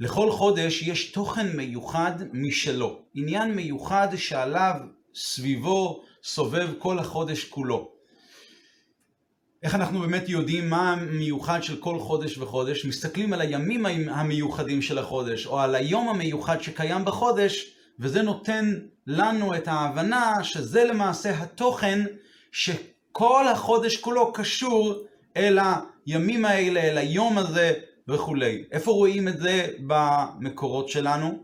לכל חודש יש תוכן מיוחד משלו, עניין מיוחד שעליו סביבו סובב כל החודש כולו. איך אנחנו באמת יודעים מה המיוחד של כל חודש וחודש? מסתכלים על הימים המיוחדים של החודש, או על היום המיוחד שקיים בחודש, וזה נותן לנו את ההבנה שזה למעשה התוכן שכל החודש כולו קשור אל הימים האלה, אל היום הזה וכולי. איפה רואים את זה במקורות שלנו?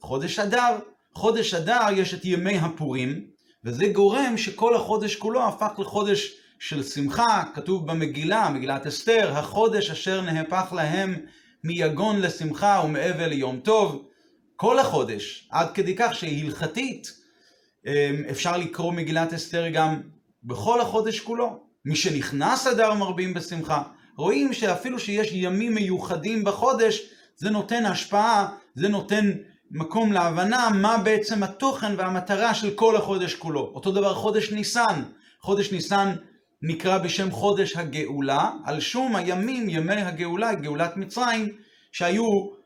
חודש אדר. חודש אדר יש את ימי הפורים, וזה גורם שכל החודש כולו הפך לחודש של שמחה, כתוב במגילה, מגילת אסתר, החודש אשר נהפך להם מיגון לשמחה ומאבל ליום טוב. כל החודש, עד כדי כך שהלכתית אמ, אפשר לקרוא מגילת אסתר גם בכל החודש כולו. מי שנכנס אדר מרבים בשמחה. רואים שאפילו שיש ימים מיוחדים בחודש, זה נותן השפעה, זה נותן מקום להבנה מה בעצם התוכן והמטרה של כל החודש כולו. אותו דבר חודש ניסן. חודש ניסן נקרא בשם חודש הגאולה, על שום הימים, ימי הגאולה, גאולת מצרים, שהיו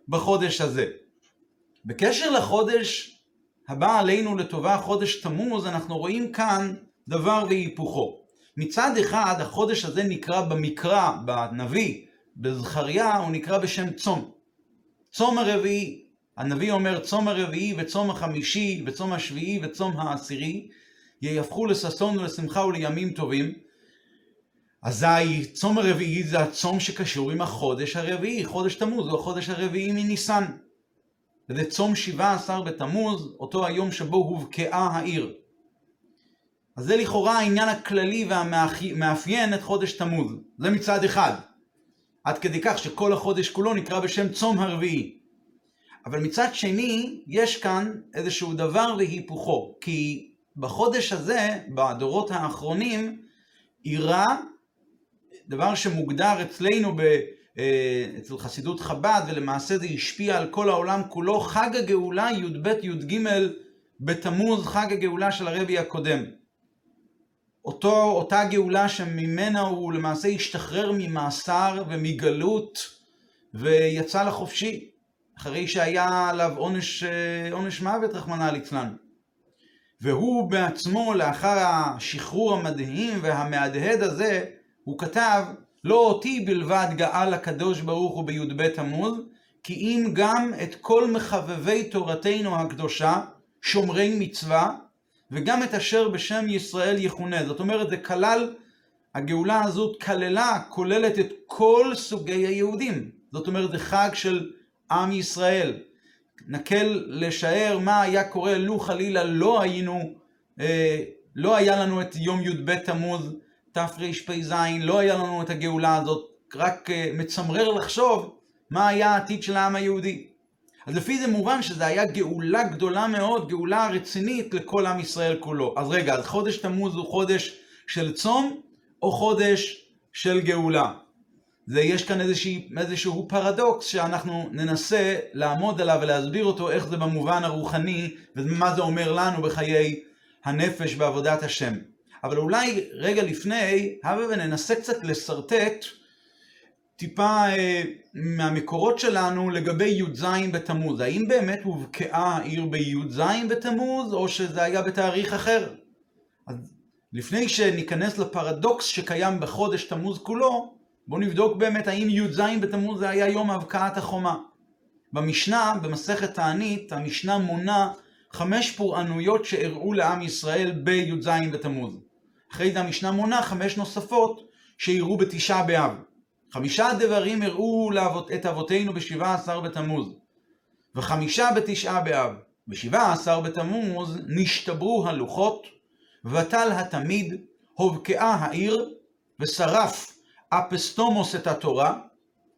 בחודש הזה. בקשר לחודש הבא עלינו לטובה, חודש תמוז, אנחנו רואים כאן דבר והיפוכו. מצד אחד, החודש הזה נקרא במקרא, בנביא, בזכריה, הוא נקרא בשם צום. צום הרביעי. הנביא אומר צום הרביעי וצום החמישי וצום השביעי וצום העשירי יהפכו לששון ולשמחה ולימים טובים. אזי צום הרביעי זה הצום שקשור עם החודש הרביעי, חודש תמוז הוא החודש הרביעי מניסן. וזה צום 17 בתמוז, אותו היום שבו הובקעה העיר. אז זה לכאורה העניין הכללי והמאפיין את חודש תמוז. זה מצד אחד. עד כדי כך שכל החודש כולו נקרא בשם צום הרביעי. אבל מצד שני, יש כאן איזשהו דבר והיפוכו. כי בחודש הזה, בדורות האחרונים, אירע דבר שמוגדר אצלנו ב, אה, אצל חסידות חב"ד, ולמעשה זה השפיע על כל העולם כולו, חג הגאולה י"ב י"ג בתמוז, חג הגאולה של הרבי הקודם. אותו, אותה גאולה שממנה הוא למעשה השתחרר ממאסר ומגלות ויצא לחופשי, אחרי שהיה עליו עונש, אה, עונש מוות, רחמנא ליצלן. והוא בעצמו, לאחר השחרור המדהים והמהדהד הזה, הוא כתב, לא אותי בלבד גאל הקדוש ברוך הוא בי"ב תמוז, כי אם גם את כל מחבבי תורתנו הקדושה, שומרי מצווה, וגם את אשר בשם ישראל יכונה. זאת אומרת, זה כלל, הגאולה הזאת כללה, כוללת את כל סוגי היהודים. זאת אומרת, זה חג של עם ישראל. נקל לשער מה היה קורה לו חלילה לא היינו, אה, לא היה לנו את יום י"ב תמוז תרפ"ז, לא היה לנו את הגאולה הזאת, רק אה, מצמרר לחשוב מה היה העתיד של העם היהודי. אז לפי זה מובן שזה היה גאולה גדולה מאוד, גאולה רצינית לכל עם ישראל כולו. אז רגע, אז חודש תמוז הוא חודש של צום, או חודש של גאולה? זה, יש כאן איזשהו, איזשהו פרדוקס שאנחנו ננסה לעמוד עליו ולהסביר אותו, איך זה במובן הרוחני, ומה זה אומר לנו בחיי הנפש בעבודת השם. אבל אולי רגע לפני, הבה וננסה קצת לשרטט טיפה אה, מהמקורות שלנו לגבי י"ז בתמוז. האם באמת הובקעה העיר בי"ז בתמוז, או שזה היה בתאריך אחר? אז לפני שניכנס לפרדוקס שקיים בחודש תמוז כולו, בואו נבדוק באמת האם י"ז בתמוז זה היה יום הבקעת החומה. במשנה, במסכת תענית, המשנה מונה חמש פורענויות שאירעו לעם ישראל בי"ז בתמוז. אחרי זה המשנה מונה חמש נוספות שאירעו בתשעה באב. חמישה דברים הראו לאבות, את אבותינו בשבעה עשר בתמוז, וחמישה בתשעה באב. בשבעה עשר בתמוז נשתברו הלוחות, בטל התמיד, הובקעה העיר, ושרף אפסטומוס את התורה,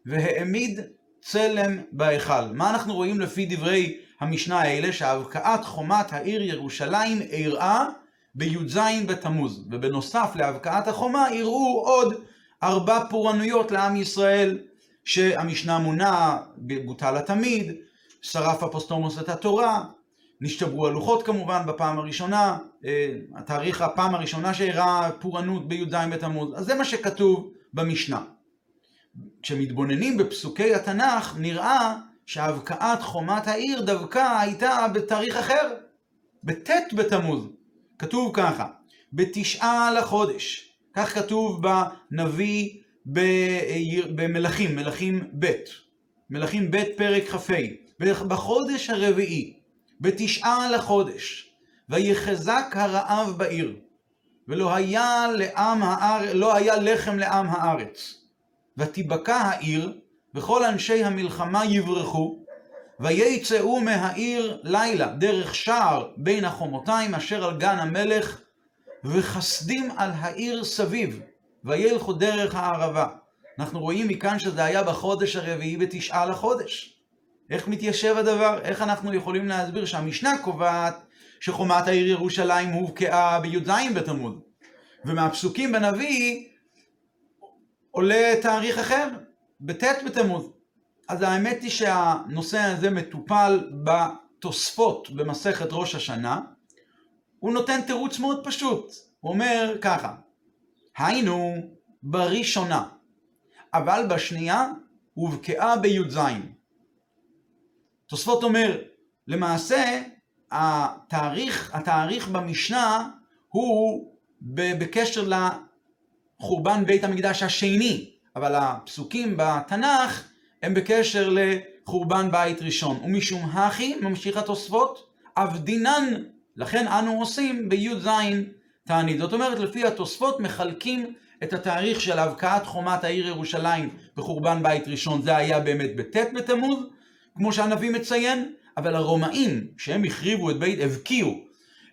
והעמיד צלם בהיכל. מה אנחנו רואים לפי דברי המשנה האלה? שהבקעת חומת העיר ירושלים אירעה בי"ז בתמוז, ובנוסף להבקעת החומה אירעו עוד ארבע פורענויות לעם ישראל, שהמשנה מונה, בוטל התמיד, שרף אפוסטומוס את התורה, נשתברו הלוחות כמובן בפעם הראשונה, אה, התאריך הפעם הראשונה שאירע פורענות בי"ז בתמוז, אז זה מה שכתוב במשנה. כשמתבוננים בפסוקי התנ"ך, נראה שהבקעת חומת העיר דווקא הייתה בתאריך אחר, בט' בתמוז. כתוב ככה, בתשעה לחודש, כך כתוב בנביא במלכים, מלכים ב', מלכים ב' פרק כ"ה, בחודש הרביעי, בתשעה לחודש, ויחזק הרעב בעיר, ולא היה, לעם האר... לא היה לחם לעם הארץ. ותיבקע העיר, וכל אנשי המלחמה יברחו, ויצאו מהעיר לילה דרך שער בין החומותיים אשר על גן המלך, וחסדים על העיר סביב, וילכו דרך הערבה. אנחנו רואים מכאן שזה היה בחודש הרביעי בתשעה לחודש. איך מתיישב הדבר? איך אנחנו יכולים להסביר שהמשנה קובעת שחומת העיר ירושלים הובקעה בי"ז בתמוז, ומהפסוקים בנביא עולה תאריך אחר, בט' בתמוז. אז האמת היא שהנושא הזה מטופל בתוספות במסכת ראש השנה. הוא נותן תירוץ מאוד פשוט. הוא אומר ככה, היינו בראשונה, אבל בשנייה הובקעה בי"ז. תוספות אומר, למעשה התאריך, התאריך במשנה הוא בקשר לחורבן בית המקדש השני, אבל הפסוקים בתנ"ך הם בקשר לחורבן בית ראשון. ומשום הכי, ממשיך התוספות, אבדינן, לכן אנו עושים בי"ז תענית. זאת אומרת, לפי התוספות מחלקים את התאריך של הבקעת חומת העיר ירושלים בחורבן בית ראשון, זה היה באמת בט' בתמוז, כמו שהנביא מציין, אבל הרומאים, שהם החריבו את בית, הבקיעו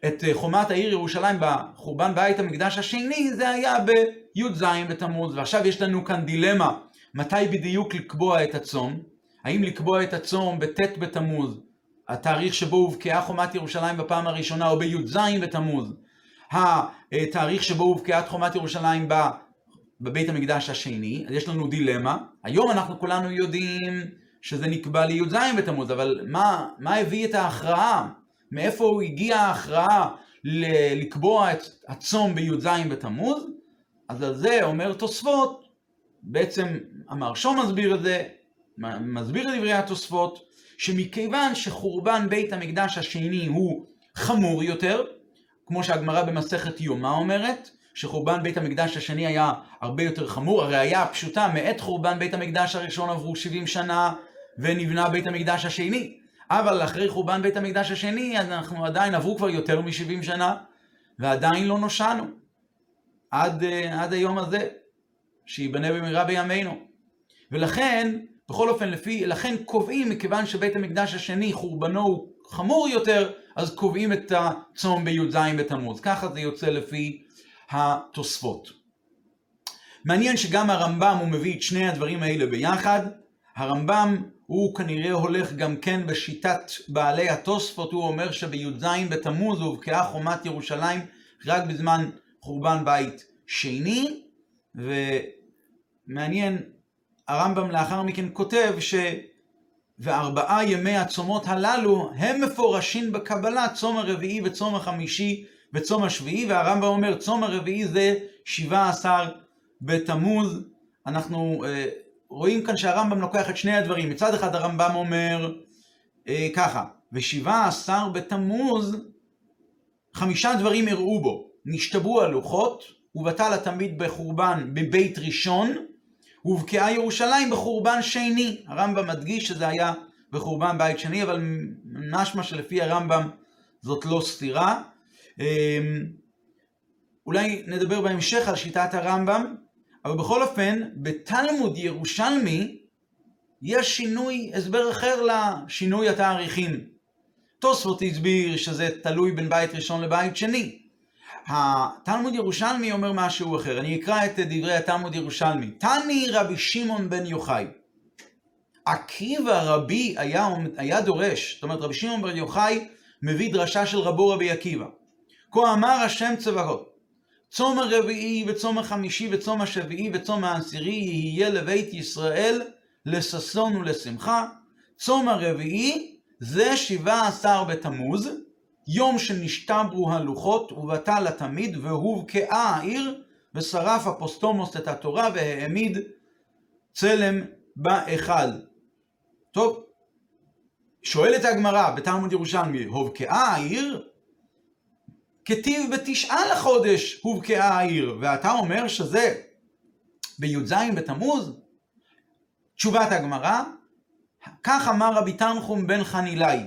את אה, חומת העיר ירושלים בחורבן בית המקדש השני, זה היה בי"ז בתמוז. ועכשיו יש לנו כאן דילמה, מתי בדיוק לקבוע את הצום? האם לקבוע את הצום בט' בתמוז, התאריך שבו הובקעה חומת ירושלים בפעם הראשונה, או בי"ז בתמוז, התאריך שבו הובקעה חומת ירושלים בבית המקדש השני, אז יש לנו דילמה. היום אנחנו כולנו יודעים שזה נקבע לי"ז בתמוז, אבל מה, מה הביא את ההכרעה? מאיפה הגיעה ההכרעה לקבוע את הצום בי"ז בתמוז? אז על זה אומר תוספות, בעצם המרשום מסביר את זה, מסביר את דברי התוספות, שמכיוון שחורבן בית המקדש השני הוא חמור יותר, כמו שהגמרא במסכת יומא אומרת, שחורבן בית המקדש השני היה הרבה יותר חמור, הראייה הפשוטה, מעת חורבן בית המקדש הראשון עברו 70 שנה ונבנה בית המקדש השני. אבל אחרי חורבן בית המקדש השני, אנחנו עדיין עברו כבר יותר מ-70 שנה, ועדיין לא נושענו. עד, אה, עד היום הזה, שייבנה במהרה בימינו. ולכן, בכל אופן, לפי, לכן קובעים, מכיוון שבית המקדש השני, חורבנו הוא חמור יותר, אז קובעים את הצום בי"ז בתמוז. ככה זה יוצא לפי התוספות. מעניין שגם הרמב"ם הוא מביא את שני הדברים האלה ביחד. הרמב"ם הוא כנראה הולך גם כן בשיטת בעלי התוספות, הוא אומר שבי"ז בתמוז הובקעה חומת ירושלים רק בזמן חורבן בית שני, ומעניין, הרמב"ם לאחר מכן כותב ש... וארבעה ימי הצומות הללו הם מפורשים בקבלה, צום הרביעי וצום החמישי וצום השביעי, והרמב"ם אומר צום הרביעי זה שבעה עשר בתמוז. אנחנו אה, רואים כאן שהרמב"ם לוקח את שני הדברים. מצד אחד הרמב"ם אומר אה, ככה, ושבעה עשר בתמוז, חמישה דברים הראו בו. נשתבו הלוחות, ובטל התמיד בחורבן בבית ראשון, הובקעה ירושלים בחורבן שני. הרמב"ם מדגיש שזה היה בחורבן בית שני, אבל משמע שלפי הרמב"ם זאת לא סתירה. אמ, אולי נדבר בהמשך על שיטת הרמב"ם, אבל בכל אופן, בתלמוד ירושלמי יש שינוי, הסבר אחר לשינוי התאריכים. תוספות הסביר שזה תלוי בין בית ראשון לבית שני. התלמוד ירושלמי אומר משהו אחר. אני אקרא את דברי התלמוד ירושלמי. תני רבי שמעון בן יוחאי. עקיבא רבי היה, היה דורש, זאת אומרת רבי שמעון בן יוחאי מביא דרשה של רבו רבי עקיבא. כה אמר השם צבאות, צום הרביעי וצום החמישי וצום השביעי וצום העשירי יהיה לבית ישראל לששון ולשמחה. צום הרביעי זה שבעה עשר בתמוז, יום שנשתברו הלוחות ובטל התמיד והובקעה העיר ושרף אפוסטומוס את התורה והעמיד צלם בהיכל. טוב, שואלת הגמרא בתלמוד ירושלמי, הובקעה העיר? כתיב בתשעה לחודש הובקעה העיר, ואתה אומר שזה בי"ז בתמוז? תשובת הגמרא, כך אמר רבי תנחום בן חנילאי,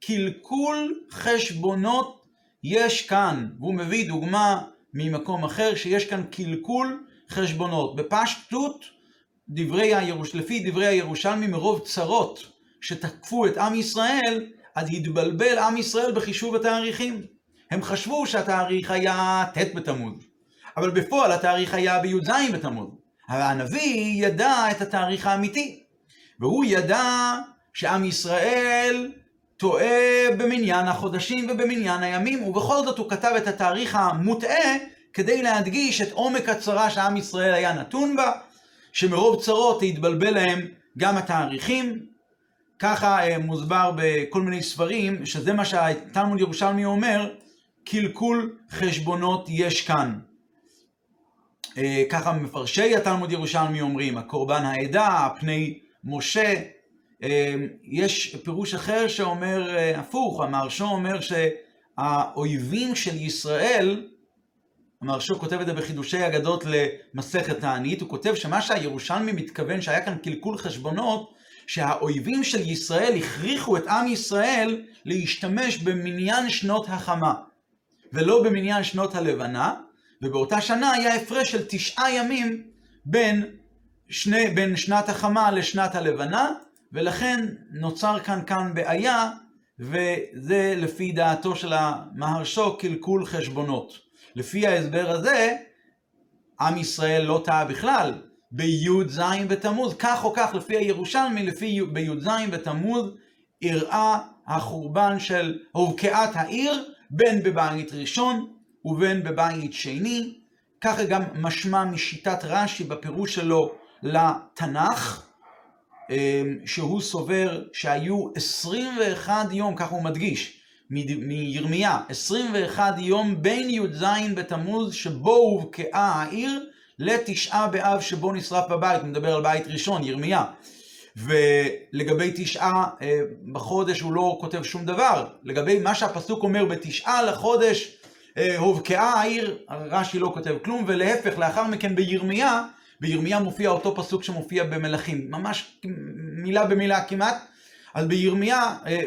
קלקול חשבונות יש כאן, והוא מביא דוגמה ממקום אחר שיש כאן קלקול חשבונות. בפשטות, דברי הירוש... לפי דברי הירושלמי מרוב צרות שתקפו את עם ישראל, אז התבלבל עם ישראל בחישוב התאריכים. הם חשבו שהתאריך היה ט' בתמוז, אבל בפועל התאריך היה בי"ז בתמוז. הנביא ידע את התאריך האמיתי, והוא ידע שעם ישראל טועה במניין החודשים ובמניין הימים, ובכל זאת הוא כתב את התאריך המוטעה כדי להדגיש את עומק הצרה שעם ישראל היה נתון בה, שמרוב צרות התבלבל להם גם התאריכים. ככה אה, מוסבר בכל מיני ספרים, שזה מה שהתלמוד ירושלמי אומר, קלקול חשבונות יש כאן. אה, ככה מפרשי התלמוד ירושלמי אומרים, הקורבן העדה, פני משה. אה, יש פירוש אחר שאומר הפוך, המהרשו אומר שהאויבים של ישראל, המהרשו כותב את זה בחידושי אגדות למסכת תענית, הוא כותב שמה שהירושלמי מתכוון שהיה כאן קלקול חשבונות, שהאויבים של ישראל הכריחו את עם ישראל להשתמש במניין שנות החמה, ולא במניין שנות הלבנה, ובאותה שנה היה הפרש של תשעה ימים בין, שני, בין שנת החמה לשנת הלבנה, ולכן נוצר כאן כאן בעיה, וזה לפי דעתו של המהרשו קלקול חשבונות. לפי ההסבר הזה, עם ישראל לא טעה בכלל בי"ז בתמוז, כך או כך לפי הירושלמי, לפי בי"ז בתמוז אירעה החורבן של הובקעת העיר, בין בבית ראשון ובין בבית שני, ככה גם משמע משיטת רש"י בפירוש שלו לתנ"ך, שהוא סובר שהיו 21 יום, ככה הוא מדגיש, מירמיה, 21 יום בין י"ז בתמוז שבו הובקעה העיר לתשעה באב שבו נשרף בבית, מדבר על בית ראשון, ירמיה. ולגבי תשעה אה, בחודש הוא לא כותב שום דבר. לגבי מה שהפסוק אומר בתשעה לחודש אה, הובקעה העיר, רש"י לא כותב כלום, ולהפך, לאחר מכן בירמיה, בירמיה מופיע אותו פסוק שמופיע במלכים, ממש מילה במילה כמעט. אז בירמיה אה,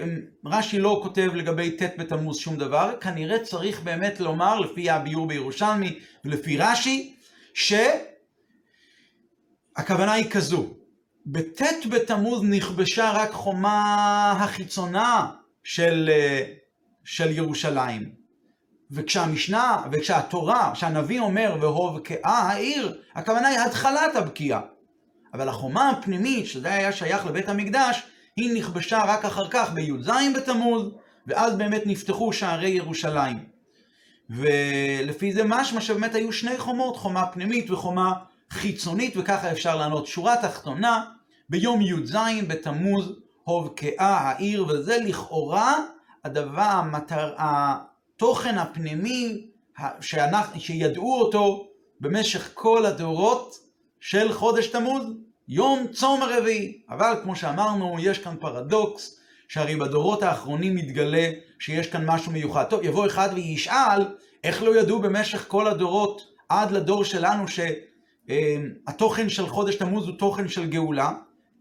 רש"י לא כותב לגבי ט' בתמוז שום דבר, כנראה צריך באמת לומר, לפי הביור בירושלמי ולפי רש"י, שהכוונה היא כזו, בט' בתמוז נכבשה רק חומה החיצונה של, אה, של ירושלים. וכשהמשנה, וכשהתורה, כשהנביא אומר והובקעה העיר, הכוונה היא התחלת הבקיעה. אבל החומה הפנימית, שזה היה שייך לבית המקדש, היא נכבשה רק אחר כך בי"ז בתמוז, ואז באמת נפתחו שערי ירושלים. ולפי זה משמע שבאמת היו שני חומות, חומה פנימית וחומה חיצונית, וככה אפשר לענות. שורה תחתונה, ביום י"ז בתמוז הובקעה העיר, וזה לכאורה הדבר, המטר, התוכן הפנימי שאנחנו, שידעו אותו במשך כל הדורות של חודש תמוז, יום צום הרביעי. אבל כמו שאמרנו, יש כאן פרדוקס, שהרי בדורות האחרונים מתגלה שיש כאן משהו מיוחד. טוב, יבוא אחד וישאל, איך לא ידעו במשך כל הדורות, עד לדור שלנו, שהתוכן של חודש תמוז הוא תוכן של גאולה?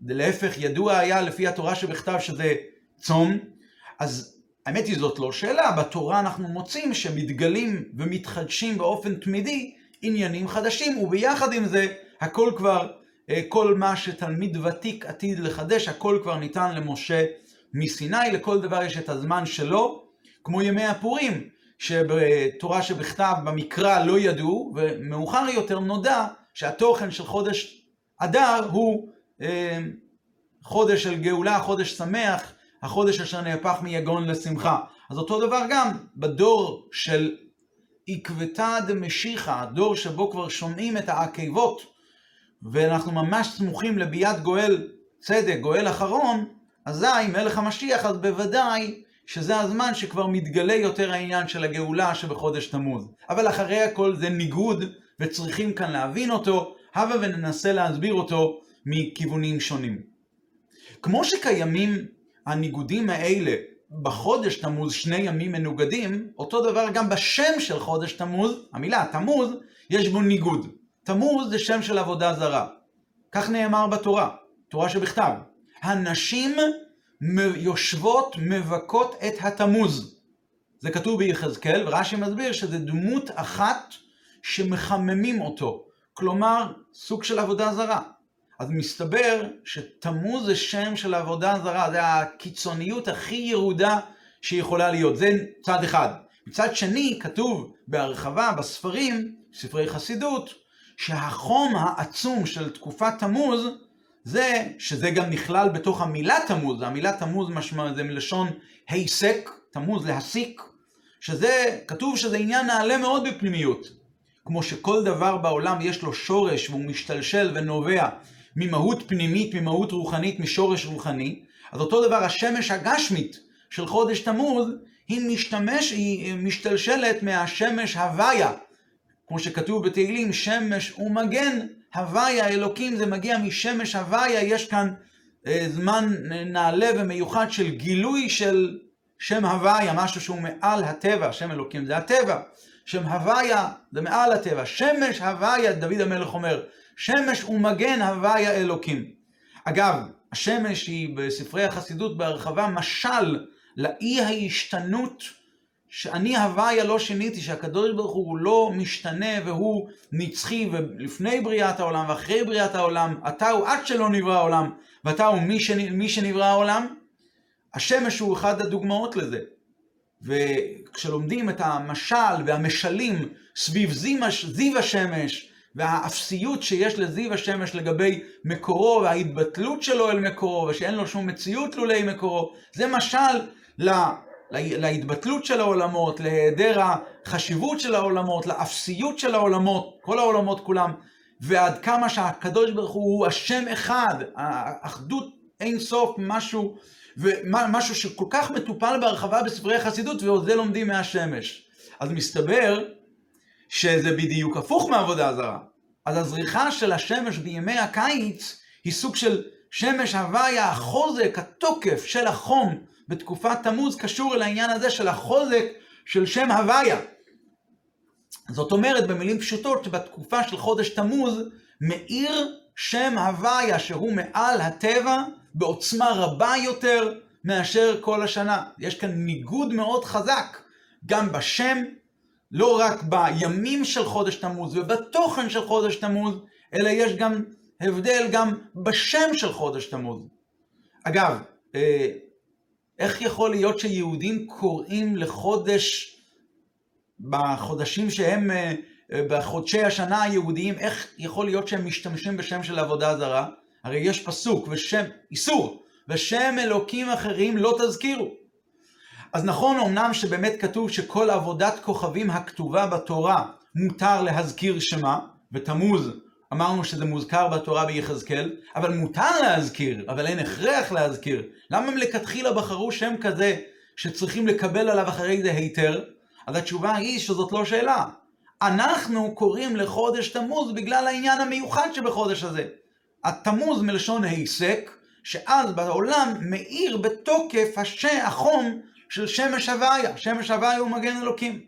להפך, ידוע היה לפי התורה שבכתב שזה צום. אז האמת היא זאת לא שאלה, בתורה אנחנו מוצאים שמתגלים ומתחדשים באופן תמידי עניינים חדשים, וביחד עם זה הכל כבר אה, כל מה שתלמיד ותיק עתיד לחדש, הכל כבר ניתן למשה מסיני, לכל דבר יש את הזמן שלו, כמו ימי הפורים, שבתורה שבכתב במקרא לא ידעו, ומאוחר יותר נודע שהתוכן של חודש אדר הוא אה, חודש של גאולה, חודש שמח, החודש אשר נהפך מיגון לשמחה. אז אותו דבר גם בדור של עקבתא דמשיחא, הדור שבו כבר שומעים את העקבות ואנחנו ממש סמוכים לביאת גואל צדק, גואל אחרון, אזי מלך המשיח, אז בוודאי שזה הזמן שכבר מתגלה יותר העניין של הגאולה שבחודש תמוז. אבל אחרי הכל זה ניגוד, וצריכים כאן להבין אותו, הבה וננסה להסביר אותו מכיוונים שונים. כמו שקיימים הניגודים האלה בחודש תמוז שני ימים מנוגדים, אותו דבר גם בשם של חודש תמוז, המילה תמוז, יש בו ניגוד. תמוז זה שם של עבודה זרה. כך נאמר בתורה, תורה שבכתב. הנשים יושבות מבכות את התמוז. זה כתוב ביחזקאל, ורש"י מסביר שזה דמות אחת שמחממים אותו. כלומר, סוג של עבודה זרה. אז מסתבר שתמוז זה שם של עבודה זרה, זה הקיצוניות הכי ירודה שיכולה להיות. זה צד אחד. מצד שני, כתוב בהרחבה בספרים, ספרי חסידות, שהחום העצום של תקופת תמוז, זה שזה גם נכלל בתוך המילה תמוז, המילה תמוז משמע זה מלשון היסק, תמוז להסיק, שזה, כתוב שזה עניין נעלה מאוד בפנימיות. כמו שכל דבר בעולם יש לו שורש והוא משתלשל ונובע ממהות פנימית, ממהות רוחנית, משורש רוחני, אז אותו דבר השמש הגשמית של חודש תמוז, היא, משתמש, היא משתלשלת מהשמש הוויה. כמו שכתוב בתהילים, שמש ומגן, הוויה אלוקים, זה מגיע משמש הוויה, יש כאן אה, זמן נעלה ומיוחד של גילוי של שם הוויה, משהו שהוא מעל הטבע, שם אלוקים זה הטבע. שם הוויה זה מעל הטבע. שמש הוויה, דוד המלך אומר, שמש ומגן הוויה אלוקים. אגב, השמש היא בספרי החסידות בהרחבה משל לאי ההשתנות שאני הוויה לא שיניתי, שהקדוש ברוך הוא לא משתנה והוא נצחי ולפני בריאת העולם ואחרי בריאת העולם, אתה הוא עד שלא נברא העולם ואתה הוא מי, שנ... מי שנברא העולם. השמש הוא אחד הדוגמאות לזה. וכשלומדים את המשל והמשלים סביב זיו השמש והאפסיות שיש לזיו השמש לגבי מקורו וההתבטלות שלו אל מקורו ושאין לו שום מציאות לולי מקורו, זה משל לה, להתבטלות של העולמות, להיעדר החשיבות של העולמות, לאפסיות של העולמות, כל העולמות כולם, ועד כמה שהקדוש ברוך הוא השם אחד, האחדות אין סוף, משהו, ומשהו שכל כך מטופל בהרחבה בספרי החסידות, ועוד זה לומדים מהשמש. אז מסתבר שזה בדיוק הפוך מעבודה זרה. אז הזריחה של השמש בימי הקיץ היא סוג של שמש הוויה, החוזק, התוקף של החום בתקופת תמוז קשור אל העניין הזה של החוזק של שם הוויה. זאת אומרת, במילים פשוטות, שבתקופה של חודש תמוז מאיר שם הוויה שהוא מעל הטבע בעוצמה רבה יותר מאשר כל השנה. יש כאן ניגוד מאוד חזק, גם בשם, לא רק בימים של חודש תמוז ובתוכן של חודש תמוז, אלא יש גם הבדל גם בשם של חודש תמוז. אגב, אה, איך יכול להיות שיהודים קוראים לחודש בחודשים שהם, אה, בחודשי השנה היהודיים, איך יכול להיות שהם משתמשים בשם של עבודה זרה? הרי יש פסוק ושם, איסור, ושם אלוקים אחרים לא תזכירו. אז נכון אמנם שבאמת כתוב שכל עבודת כוכבים הכתובה בתורה מותר להזכיר שמה, ותמוז אמרנו שזה מוזכר בתורה ביחזקאל, אבל מותר להזכיר, אבל אין הכרח להזכיר. למה מלכתחילה בחרו שם כזה שצריכים לקבל עליו אחרי זה היתר? אז התשובה היא שזאת לא שאלה. אנחנו קוראים לחודש תמוז בגלל העניין המיוחד שבחודש הזה. התמוז מלשון היסק, שאז בעולם מאיר בתוקף השם, החום של שמש הוויה. שמש הוויה הוא מגן אלוקים.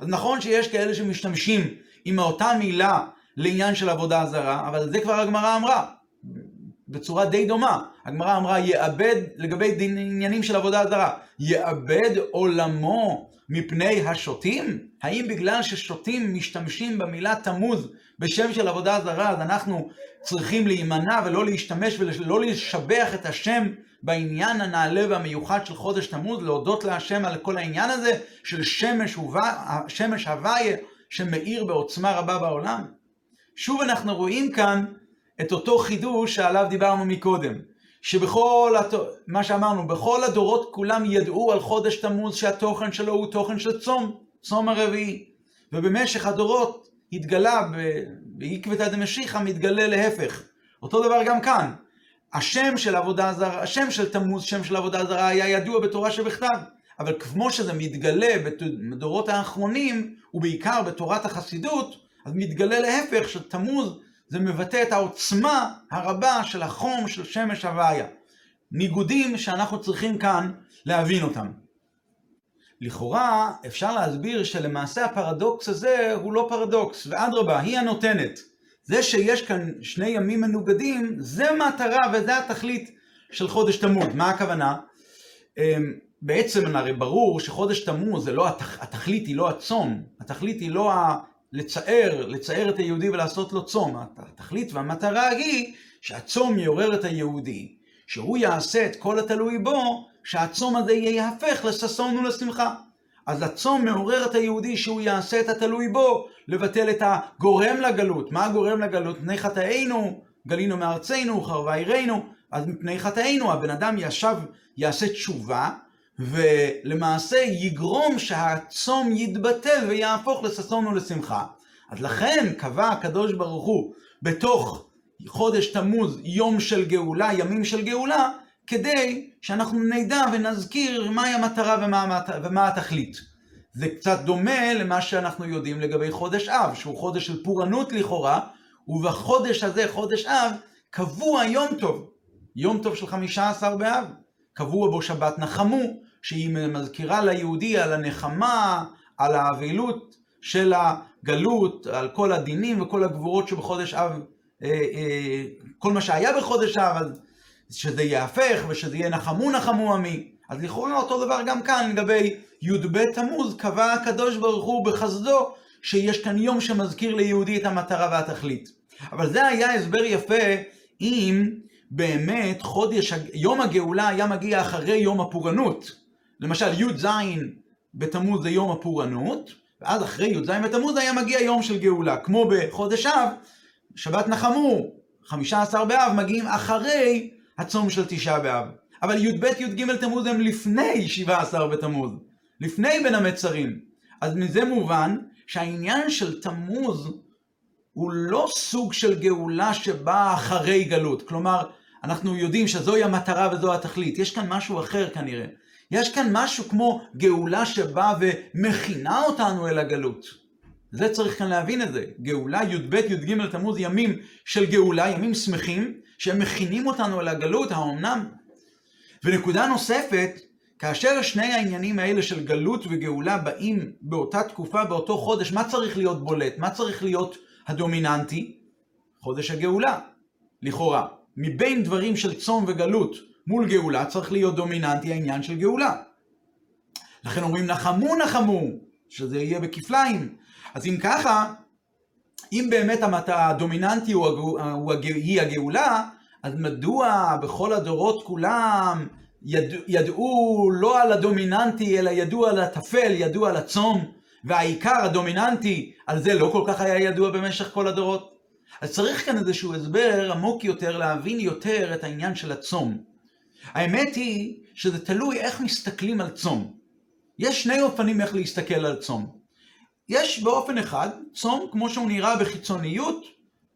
אז נכון שיש כאלה שמשתמשים עם אותה מילה לעניין של עבודה זרה, אבל זה כבר הגמרא אמרה, בצורה די דומה. הגמרא אמרה, יאבד, לגבי עניינים של עבודה זרה, יאבד עולמו מפני השוטים? האם בגלל ששוטים משתמשים במילה תמוז בשם של עבודה זרה, אז אנחנו צריכים להימנע ולא להשתמש ולא לשבח את השם בעניין הנעלה והמיוחד של חודש תמוז, להודות להשם על כל העניין הזה של שמש, שמש הוויה שמאיר בעוצמה רבה בעולם? שוב אנחנו רואים כאן את אותו חידוש שעליו דיברנו מקודם, שבכל, הת... מה שאמרנו, בכל הדורות כולם ידעו על חודש תמוז שהתוכן שלו הוא תוכן של צום, צום הרביעי, ובמשך הדורות התגלה בעקבתא דמשיחא מתגלה להפך. אותו דבר גם כאן, השם של עבודה זרה, השם של תמוז, שם של עבודה זרה, היה ידוע בתורה שבכתב. אבל כמו שזה מתגלה בדורות האחרונים, ובעיקר בתורת החסידות, אז מתגלה להפך שתמוז זה מבטא את העוצמה הרבה של החום של שמש הוויה. ניגודים שאנחנו צריכים כאן להבין אותם. לכאורה אפשר להסביר שלמעשה הפרדוקס הזה הוא לא פרדוקס, ואדרבה, היא הנותנת. זה שיש כאן שני ימים מנוגדים, זה מטרה וזה התכלית של חודש תמוז. מה הכוונה? אמ, בעצם הרי ברור שחודש תמוז זה לא, התכ... התכלית היא לא הצום, התכלית היא לא ה... לצער, לצער את היהודי ולעשות לו צום. התכלית והמטרה היא שהצום יעורר את היהודי, שהוא יעשה את כל התלוי בו, שהצום הזה יהפך לששון ולשמחה. אז הצום מעורר את היהודי שהוא יעשה את התלוי בו, לבטל את הגורם לגלות. מה הגורם לגלות? מפני חטאינו, גלינו מארצנו, חרבה עירנו. אז מפני חטאינו הבן אדם ישב, יעשה תשובה, ולמעשה יגרום שהצום יתבטל ויהפוך לששון ולשמחה. אז לכן קבע הקדוש ברוך הוא בתוך חודש תמוז יום של גאולה, ימים של גאולה, כדי שאנחנו נדע ונזכיר מהי המטרה ומה, ומה התכלית. זה קצת דומה למה שאנחנו יודעים לגבי חודש אב, שהוא חודש של פורענות לכאורה, ובחודש הזה, חודש אב, קבוע יום טוב, יום טוב של חמישה עשר באב. קבוע בו שבת נחמו, שהיא מזכירה ליהודי על הנחמה, על האבלות של הגלות, על כל הדינים וכל הגבורות שבחודש אב, אה, אה, כל מה שהיה בחודש אב, שזה יהפך ושזה יהיה נחמו נחמו עמי. אז לכאורה אותו דבר גם כאן לגבי י"ב תמוז, קבע הקדוש ברוך הוא בחסדו שיש כאן יום שמזכיר ליהודי את המטרה והתכלית. אבל זה היה הסבר יפה אם באמת חודש, יום הגאולה היה מגיע אחרי יום הפורענות. למשל י"ז בתמוז זה יום הפורענות, ואז אחרי י"ז בתמוז היה מגיע יום של גאולה. כמו בחודש אב, שבת נחמו, 15 באב, מגיעים אחרי הצום של תשעה באב. אבל י"ב י"ג תמוז הם לפני 17 בתמוז, לפני בין המצרים. אז מזה מובן שהעניין של תמוז הוא לא סוג של גאולה שבאה אחרי גלות. כלומר, אנחנו יודעים שזוהי המטרה וזו התכלית. יש כאן משהו אחר כנראה. יש כאן משהו כמו גאולה שבאה ומכינה אותנו אל הגלות. זה צריך כאן להבין את זה. גאולה, י"ב, י"ג תמוז, ימים של גאולה, ימים שמחים, שהם מכינים אותנו אל הגלות, האומנם? ונקודה נוספת, כאשר שני העניינים האלה של גלות וגאולה באים באותה תקופה, באותו חודש, מה צריך להיות בולט? מה צריך להיות הדומיננטי? חודש הגאולה, לכאורה. מבין דברים של צום וגלות מול גאולה, צריך להיות דומיננטי העניין של גאולה. לכן אומרים נחמו נחמו, שזה יהיה בכפליים. אז אם ככה, אם באמת הדומיננטי הוא, הוא, הוא, היא הגאולה, אז מדוע בכל הדורות כולם יד, ידעו לא על הדומיננטי, אלא ידעו על הטפל, ידעו על הצום, והעיקר הדומיננטי, על זה לא כל כך היה ידוע במשך כל הדורות? אז צריך כאן איזשהו הסבר עמוק יותר, להבין יותר את העניין של הצום. האמת היא שזה תלוי איך מסתכלים על צום. יש שני אופנים איך להסתכל על צום. יש באופן אחד, צום כמו שהוא נראה בחיצוניות,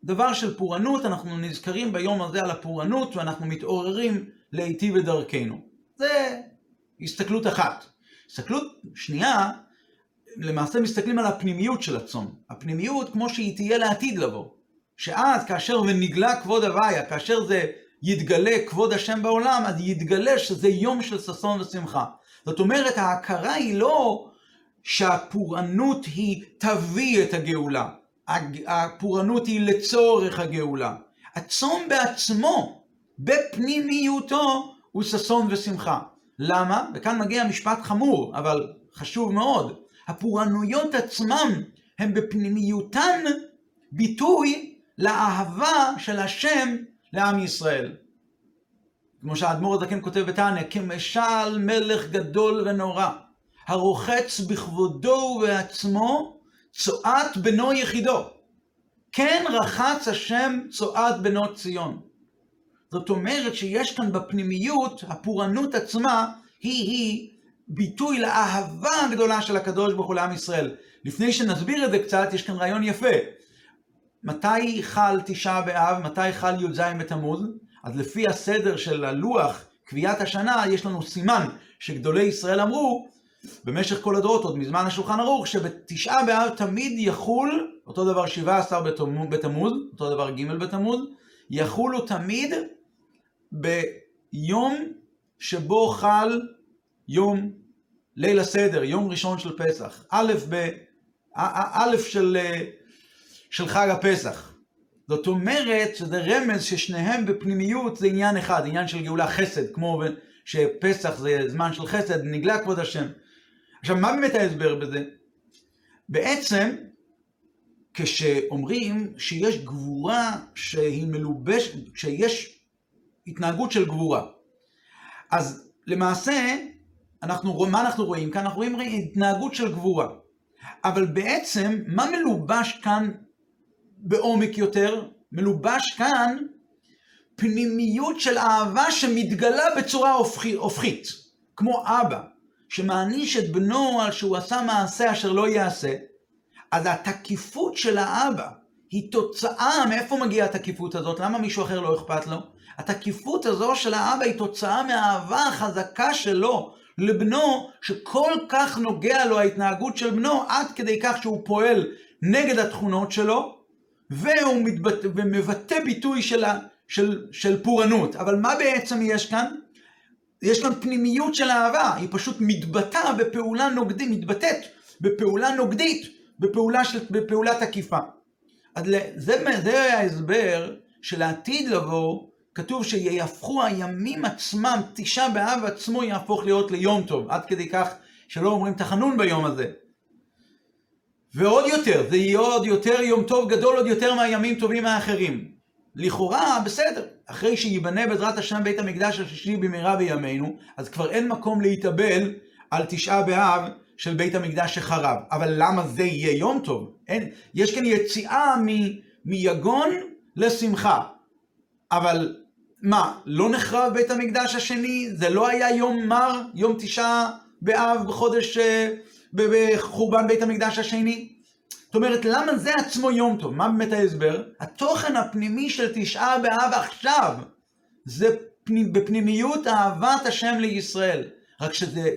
דבר של פורענות, אנחנו נזכרים ביום הזה על הפורענות ואנחנו מתעוררים להיטיב את דרכנו. זה הסתכלות אחת. הסתכלות שנייה, למעשה מסתכלים על הפנימיות של הצום. הפנימיות כמו שהיא תהיה לעתיד לבוא. שאז כאשר ונגלה כבוד הוויה, כאשר זה יתגלה כבוד השם בעולם, אז יתגלה שזה יום של ששון ושמחה. זאת אומרת, ההכרה היא לא שהפורענות היא תביא את הגאולה. הפורענות היא לצורך הגאולה. הצום בעצמו, בפנימיותו, הוא ששון ושמחה. למה? וכאן מגיע משפט חמור, אבל חשוב מאוד. הפורענויות עצמן הם בפנימיותן ביטוי לאהבה של השם לעם ישראל. כמו שהאדמו"ר הזקן כותב בתניא, כמשל מלך גדול ונורא, הרוחץ בכבודו ובעצמו, צועת בנו יחידו. כן רחץ השם צועת בנו ציון. זאת אומרת שיש כאן בפנימיות, הפורענות עצמה, היא-היא ביטוי לאהבה הגדולה של הקדוש ברוך הוא לעם ישראל. לפני שנסביר את זה קצת, יש כאן רעיון יפה. מתי חל תשעה באב, מתי חל י"ז בתמוז? אז לפי הסדר של הלוח, קביעת השנה, יש לנו סימן שגדולי ישראל אמרו, במשך כל הדורות, עוד מזמן השולחן ערוך, שבתשעה באב תמיד יחול, אותו דבר שבעה עשר בתמוז, אותו דבר ג' בתמוז, יחולו תמיד יום שבו חל יום ליל הסדר, יום ראשון של פסח, א', ב, א' של, של חג הפסח. זאת אומרת שזה רמז ששניהם בפנימיות זה עניין אחד, עניין של גאולה חסד, כמו שפסח זה זמן של חסד, נגלה כבוד השם. עכשיו, מה באמת ההסבר בזה? בעצם, כשאומרים שיש גבורה שהיא מלובשת, שיש התנהגות של גבורה, אז למעשה, אנחנו, מה אנחנו רואים כאן? אנחנו רואים התנהגות של גבורה. אבל בעצם, מה מלובש כאן בעומק יותר? מלובש כאן פנימיות של אהבה שמתגלה בצורה הופכית, כמו אבא, שמעניש את בנו על שהוא עשה מעשה אשר לא יעשה, אז התקיפות של האבא היא תוצאה, מאיפה מגיעה התקיפות הזאת? למה מישהו אחר לא אכפת לו? התקיפות הזו של האבא היא תוצאה מהאהבה החזקה שלו לבנו, שכל כך נוגע לו ההתנהגות של בנו, עד כדי כך שהוא פועל נגד התכונות שלו, והוא מתבט... ומבטא ביטוי של, ה... של, של פורענות. אבל מה בעצם יש כאן? יש כאן פנימיות של אהבה, היא פשוט מתבטאה בפעולה נוגדית, מתבטאת בפעולה נוגדית, בפעולה של, בפעולה תקיפה. אז זה, זה ההסבר שלעתיד לבוא, כתוב שיהפכו הימים עצמם, תשעה באב עצמו יהפוך להיות ליום טוב, עד כדי כך שלא אומרים תחנון ביום הזה. ועוד יותר, זה יהיה עוד יותר יום טוב גדול עוד יותר מהימים טובים האחרים. לכאורה, בסדר, אחרי שייבנה בעזרת השם בית המקדש השישי במהרה בימינו, אז כבר אין מקום להתאבל על תשעה באב של בית המקדש שחרב. אבל למה זה יהיה יום טוב? אין, יש כאן יציאה מ, מיגון לשמחה. אבל מה, לא נחרב בית המקדש השני? זה לא היה יום מר, יום תשעה באב בחודש, אה, בחורבן בית המקדש השני? זאת אומרת, למה זה עצמו יום טוב? מה באמת ההסבר? התוכן הפנימי של תשעה באב עכשיו, זה פנימ, בפנימיות אהבת השם לישראל. רק שזה,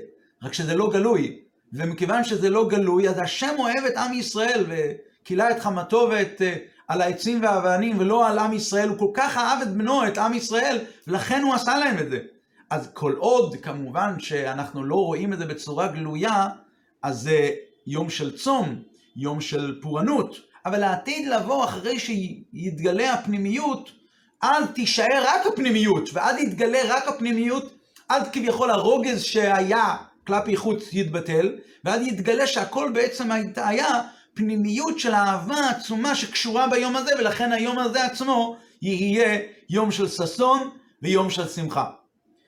רק שזה לא גלוי. ומכיוון שזה לא גלוי, אז השם אוהב את עם ישראל, וכילה את חמתו ואת... אה, על העצים והאבנים ולא על עם ישראל, הוא כל כך אהב את בנו, את עם ישראל, ולכן הוא עשה להם את זה. אז כל עוד, כמובן, שאנחנו לא רואים את זה בצורה גלויה, אז זה יום של צום, יום של פורענות, אבל העתיד לבוא אחרי שיתגלה הפנימיות, אז תישאר רק הפנימיות, ואז יתגלה רק הפנימיות, עד כביכול הרוגז שהיה כלפי חוץ יתבטל, ואז יתגלה שהכל בעצם היה פנימיות של אהבה עצומה שקשורה ביום הזה, ולכן היום הזה עצמו יהיה יום של ששון ויום של שמחה.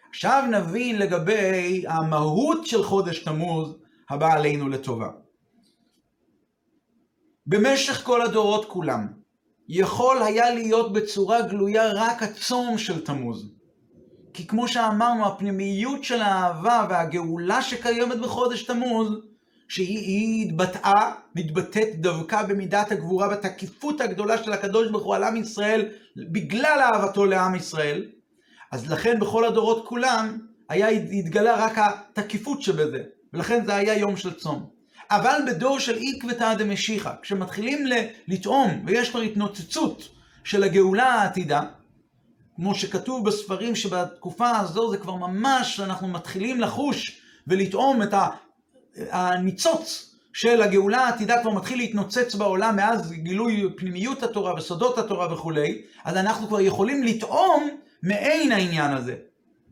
עכשיו נבין לגבי המהות של חודש תמוז הבא עלינו לטובה. במשך כל הדורות כולם, יכול היה להיות בצורה גלויה רק הצום של תמוז. כי כמו שאמרנו, הפנימיות של האהבה והגאולה שקיימת בחודש תמוז, שהיא התבטאה, מתבטאת דווקא במידת הגבורה בתקיפות הגדולה של הקדוש ברוך הוא על עם ישראל, בגלל אהבתו לעם ישראל. אז לכן בכל הדורות כולם, היה, התגלה רק התקיפות שבזה, ולכן זה היה יום של צום. אבל בדור של עקבתא דמשיחא, כשמתחילים לטעום ויש כבר התנוצצות של הגאולה העתידה, כמו שכתוב בספרים שבתקופה הזו זה כבר ממש, אנחנו מתחילים לחוש ולטעום את הניצוץ של הגאולה העתידה כבר מתחיל להתנוצץ בעולם מאז גילוי פנימיות התורה וסודות התורה וכולי, אז אנחנו כבר יכולים לטעום מעין העניין הזה.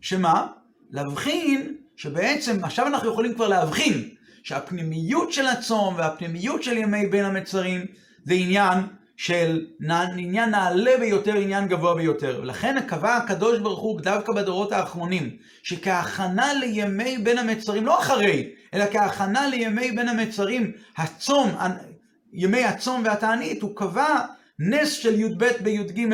שמה? להבחין שבעצם, עכשיו אנחנו יכולים כבר להבחין שהפנימיות של הצום והפנימיות של ימי בין המצרים זה עניין של עניין נעלה ביותר, עניין גבוה ביותר. ולכן קבע הקדוש ברוך הוא דווקא בדורות האחרונים, שכהכנה לימי בין המצרים, לא אחרי, אלא כהכנה לימי בין המצרים, הצום, ימי הצום והתענית, הוא קבע נס של י"ב בי"ג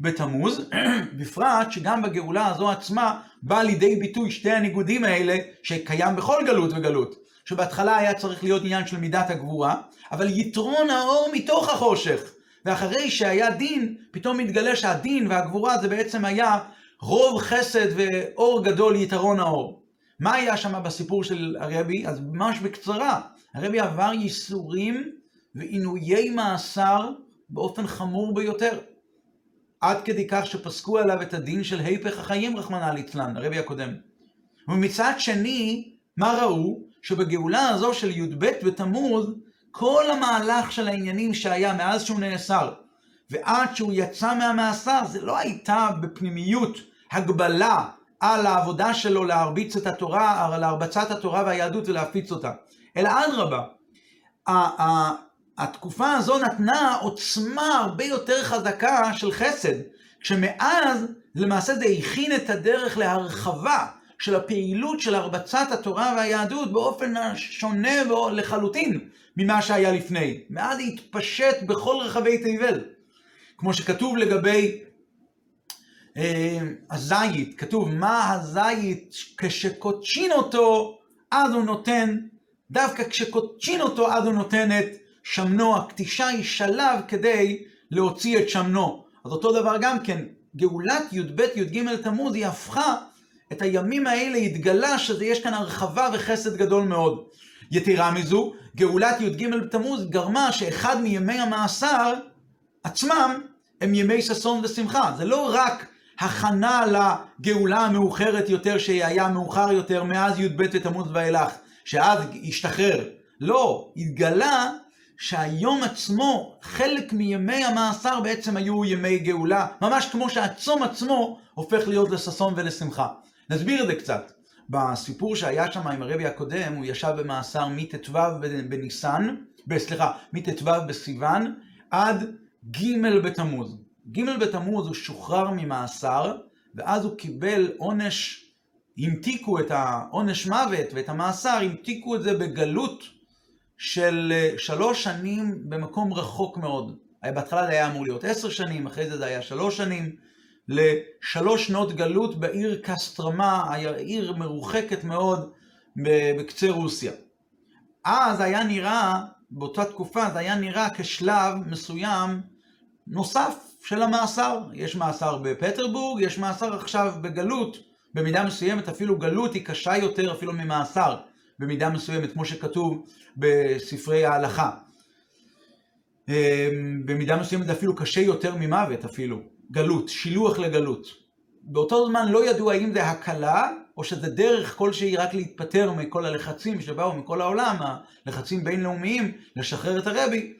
בתמוז, בפרט שגם בגאולה הזו עצמה בא לידי ביטוי שתי הניגודים האלה שקיים בכל גלות וגלות. שבהתחלה היה צריך להיות עניין של מידת הגבורה, אבל יתרון האור מתוך החושך. ואחרי שהיה דין, פתאום מתגלה שהדין והגבורה זה בעצם היה רוב חסד ואור גדול יתרון האור. מה היה שם בסיפור של הרבי? אז ממש בקצרה, הרבי עבר ייסורים ועינויי מאסר באופן חמור ביותר. עד כדי כך שפסקו עליו את הדין של היפך החיים, רחמנא ליצלן, הרבי הקודם. ומצד שני, מה ראו? שבגאולה הזו של י"ב בתמוז, כל המהלך של העניינים שהיה מאז שהוא נאסר ועד שהוא יצא מהמאסר, זה לא הייתה בפנימיות הגבלה על העבודה שלו להרביץ את התורה, על להרבצת התורה והיהדות ולהפיץ אותה, אלא אדרבה, התקופה הזו נתנה עוצמה הרבה יותר חזקה של חסד, שמאז למעשה זה הכין את הדרך להרחבה של הפעילות של הרבצת התורה והיהדות באופן שונה לחלוטין ממה שהיה לפני. מאז התפשט בכל רחבי תבל. כמו שכתוב לגבי אה, הזית, כתוב מה הזית כשקודשין אותו אז הוא נותן, דווקא כשקודשין אותו אז הוא נותן את שמנו, הקטישה היא שלב כדי להוציא את שמנו. אז אותו דבר גם כן, גאולת י"ב י"ג תמוז היא הפכה את הימים האלה, התגלה שיש כאן הרחבה וחסד גדול מאוד. יתרה מזו, גאולת י"ג תמוז גרמה שאחד מימי המאסר עצמם הם ימי ששון ושמחה. זה לא רק הכנה לגאולה המאוחרת יותר שהיה מאוחר יותר מאז י"ב בתמוז ואילך, שאז השתחרר. לא, התגלה שהיום עצמו, חלק מימי המאסר בעצם היו ימי גאולה, ממש כמו שהצום עצמו הופך להיות לששון ולשמחה. נסביר את זה קצת. בסיפור שהיה שם עם הרבי הקודם, הוא ישב במאסר מט"ו בניסן, סליחה, מט"ו בסיוון, עד ג' בתמוז. ג' בתמוז הוא שוחרר ממאסר, ואז הוא קיבל עונש, המתיקו את העונש מוות ואת המאסר, המתיקו את זה בגלות של אה, שלוש שנים במקום רחוק מאוד. בהתחלה זה היה אמור להיות עשר שנים, אחרי זה זה היה שלוש שנים, לשלוש שנות גלות בעיר קסטרמה, עיר מרוחקת מאוד בקצה רוסיה. אז היה נראה, באותה תקופה זה היה נראה כשלב מסוים נוסף של המאסר. יש מאסר בפטרבורג, יש מאסר עכשיו בגלות, במידה מסוימת אפילו גלות היא קשה יותר אפילו ממאסר. במידה מסוימת, כמו שכתוב בספרי ההלכה. אמ, במידה מסוימת אפילו קשה יותר ממוות אפילו, גלות, שילוח לגלות. באותו זמן לא ידעו האם זה הקלה, או שזה דרך כלשהי רק להתפטר מכל הלחצים שבאו מכל העולם, הלחצים בינלאומיים, לשחרר את הרבי.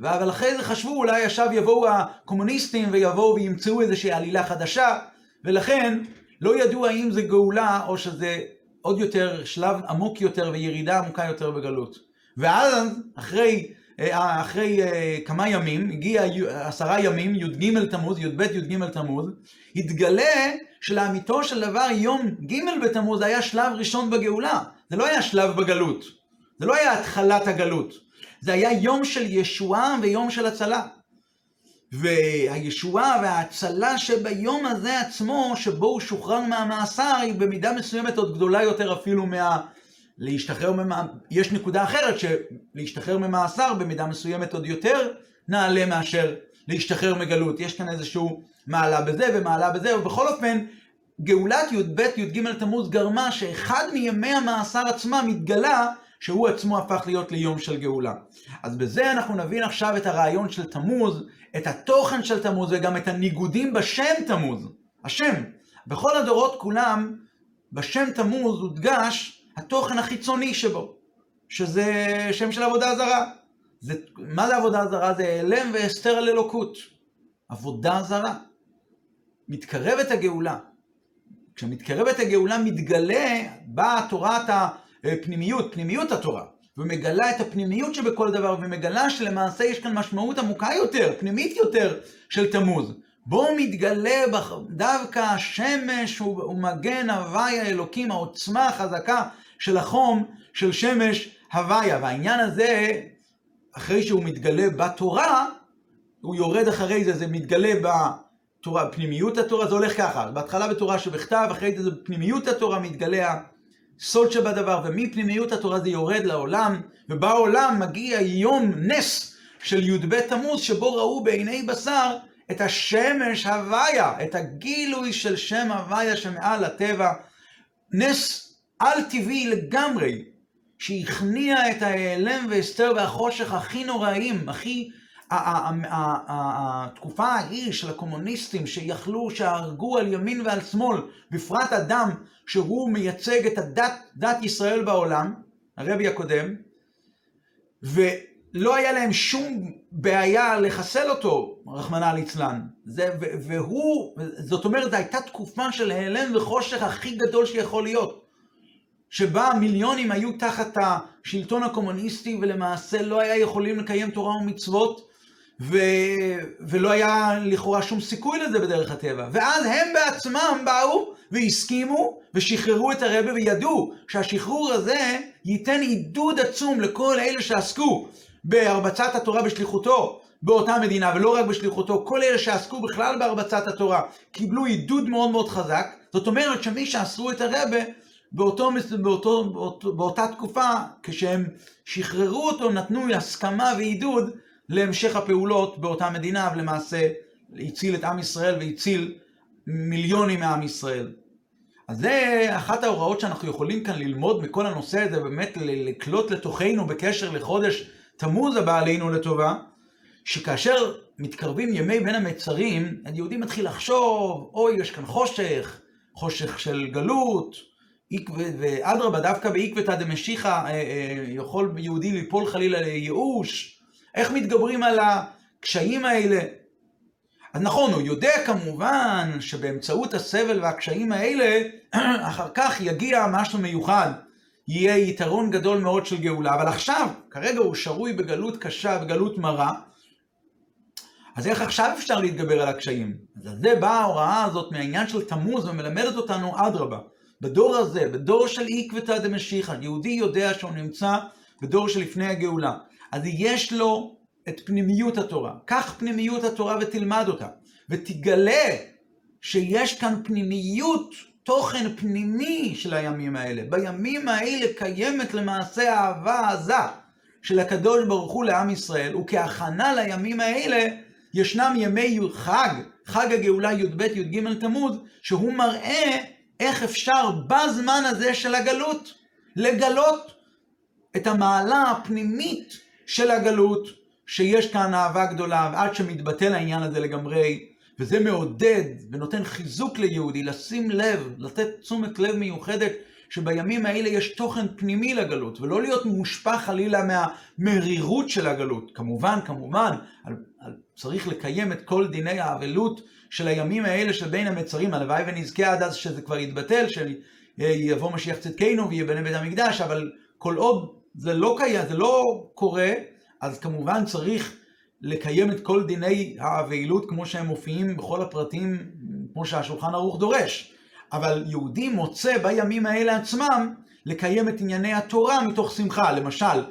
אבל אחרי זה חשבו אולי עכשיו יבואו הקומוניסטים ויבואו וימצאו איזושהי עלילה חדשה, ולכן לא ידעו האם זה גאולה או שזה עוד יותר, שלב עמוק יותר וירידה עמוקה יותר בגלות. ואז, אחרי, אחרי אה, כמה ימים, הגיע עשרה ימים, י"ג תמוז, י"ב י"ג תמוז, התגלה שלאמיתו של דבר יום ג' בתמוז היה שלב ראשון בגאולה. זה לא היה שלב בגלות. זה לא היה התחלת הגלות. זה היה יום של ישועה ויום של הצלה. והישועה וההצלה שביום הזה עצמו, שבו הוא שוחרר מהמאסר, היא במידה מסוימת עוד גדולה יותר אפילו מה... להשתחרר ממה... יש נקודה אחרת שלהשתחרר ממאסר במידה מסוימת עוד יותר נעלה מאשר להשתחרר מגלות. יש כאן איזשהו מעלה בזה ומעלה בזה, ובכל אופן, גאולת י"ב י"ג תמוז גרמה שאחד מימי המאסר עצמם התגלה שהוא עצמו הפך להיות ליום של גאולה. אז בזה אנחנו נבין עכשיו את הרעיון של תמוז, את התוכן של תמוז וגם את הניגודים בשם תמוז. השם. בכל הדורות כולם, בשם תמוז הודגש התוכן החיצוני שבו, שזה שם של עבודה זרה. זה, מה זה עבודה זרה? זה העלם והסתר על אלוקות. עבודה זרה. מתקרבת הגאולה. כשמתקרבת הגאולה מתגלה, באה תורת הפנימיות, פנימיות התורה. ומגלה את הפנימיות שבכל דבר, ומגלה שלמעשה יש כאן משמעות עמוקה יותר, פנימית יותר, של תמוז. בו מתגלה דווקא השמש ומגן הוויה אלוקים, העוצמה החזקה של החום של שמש הוויה. והעניין הזה, אחרי שהוא מתגלה בתורה, הוא יורד אחרי זה, זה מתגלה בתורה, פנימיות התורה, זה הולך ככה. בהתחלה בתורה שבכתב, אחרי זה בפנימיות התורה מתגלה סוד שבדבר, ומפנימיות התורה זה יורד לעולם, ובעולם מגיע יום נס של י"ב תמוז, שבו ראו בעיני בשר את השמש הוויה, את הגילוי של שם הוויה שמעל הטבע. נס על-טבעי לגמרי, שהכניע את ההיעלם והסתר והחושך הכי נוראים, הכי התקופה ההיא של הקומוניסטים שיכלו, שהרגו על ימין ועל שמאל, בפרט אדם שהוא מייצג את הדת, דת ישראל בעולם, הרבי הקודם, ולא היה להם שום בעיה לחסל אותו, רחמנא ליצלן. והוא, זאת אומרת, הייתה תקופה של העלם וחושך הכי גדול שיכול להיות. שבה מיליונים היו תחת השלטון הקומוניסטי ולמעשה לא היה יכולים לקיים תורה ומצוות ו... ולא היה לכאורה שום סיכוי לזה בדרך הטבע. ואז הם בעצמם באו והסכימו ושחררו את הרבה וידעו שהשחרור הזה ייתן עידוד עצום לכל אלה שעסקו בהרבצת התורה בשליחותו באותה מדינה, ולא רק בשליחותו, כל אלה שעסקו בכלל בהרבצת התורה קיבלו עידוד מאוד מאוד חזק. זאת אומרת שמי שאסרו את הרבה באותו, באותו, באותו, באותה תקופה, כשהם שחררו אותו, נתנו הסכמה ועידוד להמשך הפעולות באותה מדינה, ולמעשה הציל את עם ישראל והציל מיליונים מעם ישראל. אז זה אחת ההוראות שאנחנו יכולים כאן ללמוד מכל הנושא הזה, באמת לקלוט לתוכנו בקשר לחודש תמוז הבא עלינו לטובה, שכאשר מתקרבים ימי בין המצרים, היהודי מתחיל לחשוב, אוי, יש כאן חושך, חושך של גלות, ואדרבה, דווקא בעקבתא דמשיחא אה, אה, יכול יהודי ליפול חלילה לייאוש. איך מתגברים על הקשיים האלה? אז נכון, הוא יודע כמובן שבאמצעות הסבל והקשיים האלה, אחר כך יגיע משהו מיוחד. יהיה יתרון גדול מאוד של גאולה, אבל עכשיו, כרגע הוא שרוי בגלות קשה, בגלות מרה, אז איך עכשיו אפשר להתגבר על הקשיים? אז זה באה ההוראה הזאת מהעניין של תמוז ומלמדת אותנו אדרבה. בדור הזה, בדור של עקבתא דמשיחא, יהודי יודע שהוא נמצא בדור שלפני הגאולה. אז יש לו את פנימיות התורה. קח פנימיות התורה ותלמד אותה. ותגלה שיש כאן פנימיות, תוכן פנימי של הימים האלה. בימים האלה קיימת למעשה האהבה עזה של הקדוש ברוך הוא לעם ישראל, וכהכנה לימים האלה ישנם ימי חג, חג הגאולה י"ב י"ג תמוז, שהוא מראה איך אפשר בזמן הזה של הגלות לגלות את המעלה הפנימית של הגלות, שיש כאן אהבה גדולה, ועד שמתבטל העניין הזה לגמרי, וזה מעודד ונותן חיזוק ליהודי לשים לב, לתת תשומת לב מיוחדת שבימים האלה יש תוכן פנימי לגלות, ולא להיות מושפע חלילה מהמרירות של הגלות. כמובן, כמובן, על, על, צריך לקיים את כל דיני האבלות של הימים האלה של בין המצרים, הלוואי ונזכה עד אז שזה כבר יתבטל, שיבוא משיח צדקנו ויבנה בית המקדש, אבל כל עוד זה לא קיים, זה לא קורה, אז כמובן צריך לקיים את כל דיני האבלות כמו שהם מופיעים בכל הפרטים, כמו שהשולחן ערוך דורש. אבל יהודי מוצא בימים האלה עצמם לקיים את ענייני התורה מתוך שמחה. למשל,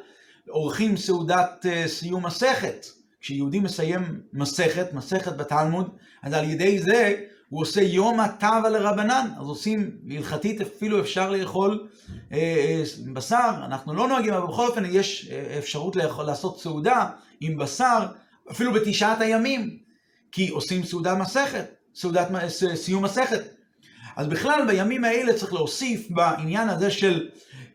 עורכים סעודת uh, סיום מסכת. כשיהודי מסיים מסכת, מסכת בתלמוד, אז על ידי זה הוא עושה יום הטבה לרבנן. אז עושים, הלכתית אפילו אפשר לאכול אה, אה, בשר, אנחנו לא נוהגים, אבל בכל אופן יש אה, אפשרות לאכול, לעשות סעודה עם בשר, אפילו בתשעת הימים, כי עושים סעודה מסכת, סעודת סיום מסכת. אז בכלל בימים האלה צריך להוסיף בעניין הזה של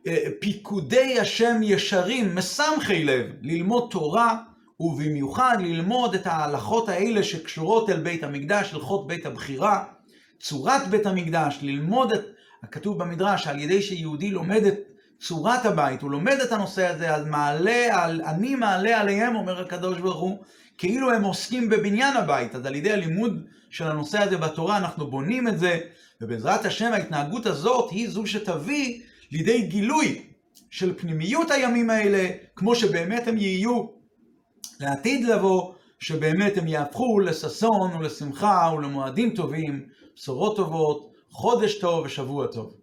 אה, פיקודי השם ישרים, מסמכי לב, ללמוד תורה, ובמיוחד ללמוד את ההלכות האלה שקשורות אל בית המקדש, הלכות בית הבחירה, צורת בית המקדש, ללמוד את, הכתוב במדרש, על ידי שיהודי לומד את צורת הבית, הוא לומד את הנושא הזה, אז מעלה, על, אני מעלה עליהם, אומר הקדוש ברוך הוא, כאילו הם עוסקים בבניין הבית, אז על ידי הלימוד של הנושא הזה בתורה אנחנו בונים את זה, ובעזרת השם ההתנהגות הזאת היא זו שתביא לידי גילוי של פנימיות הימים האלה, כמו שבאמת הם יהיו לעתיד לבוא, שבאמת הם יהפכו לששון ולשמחה ולמועדים טובים, בשורות טובות, חודש טוב ושבוע טוב.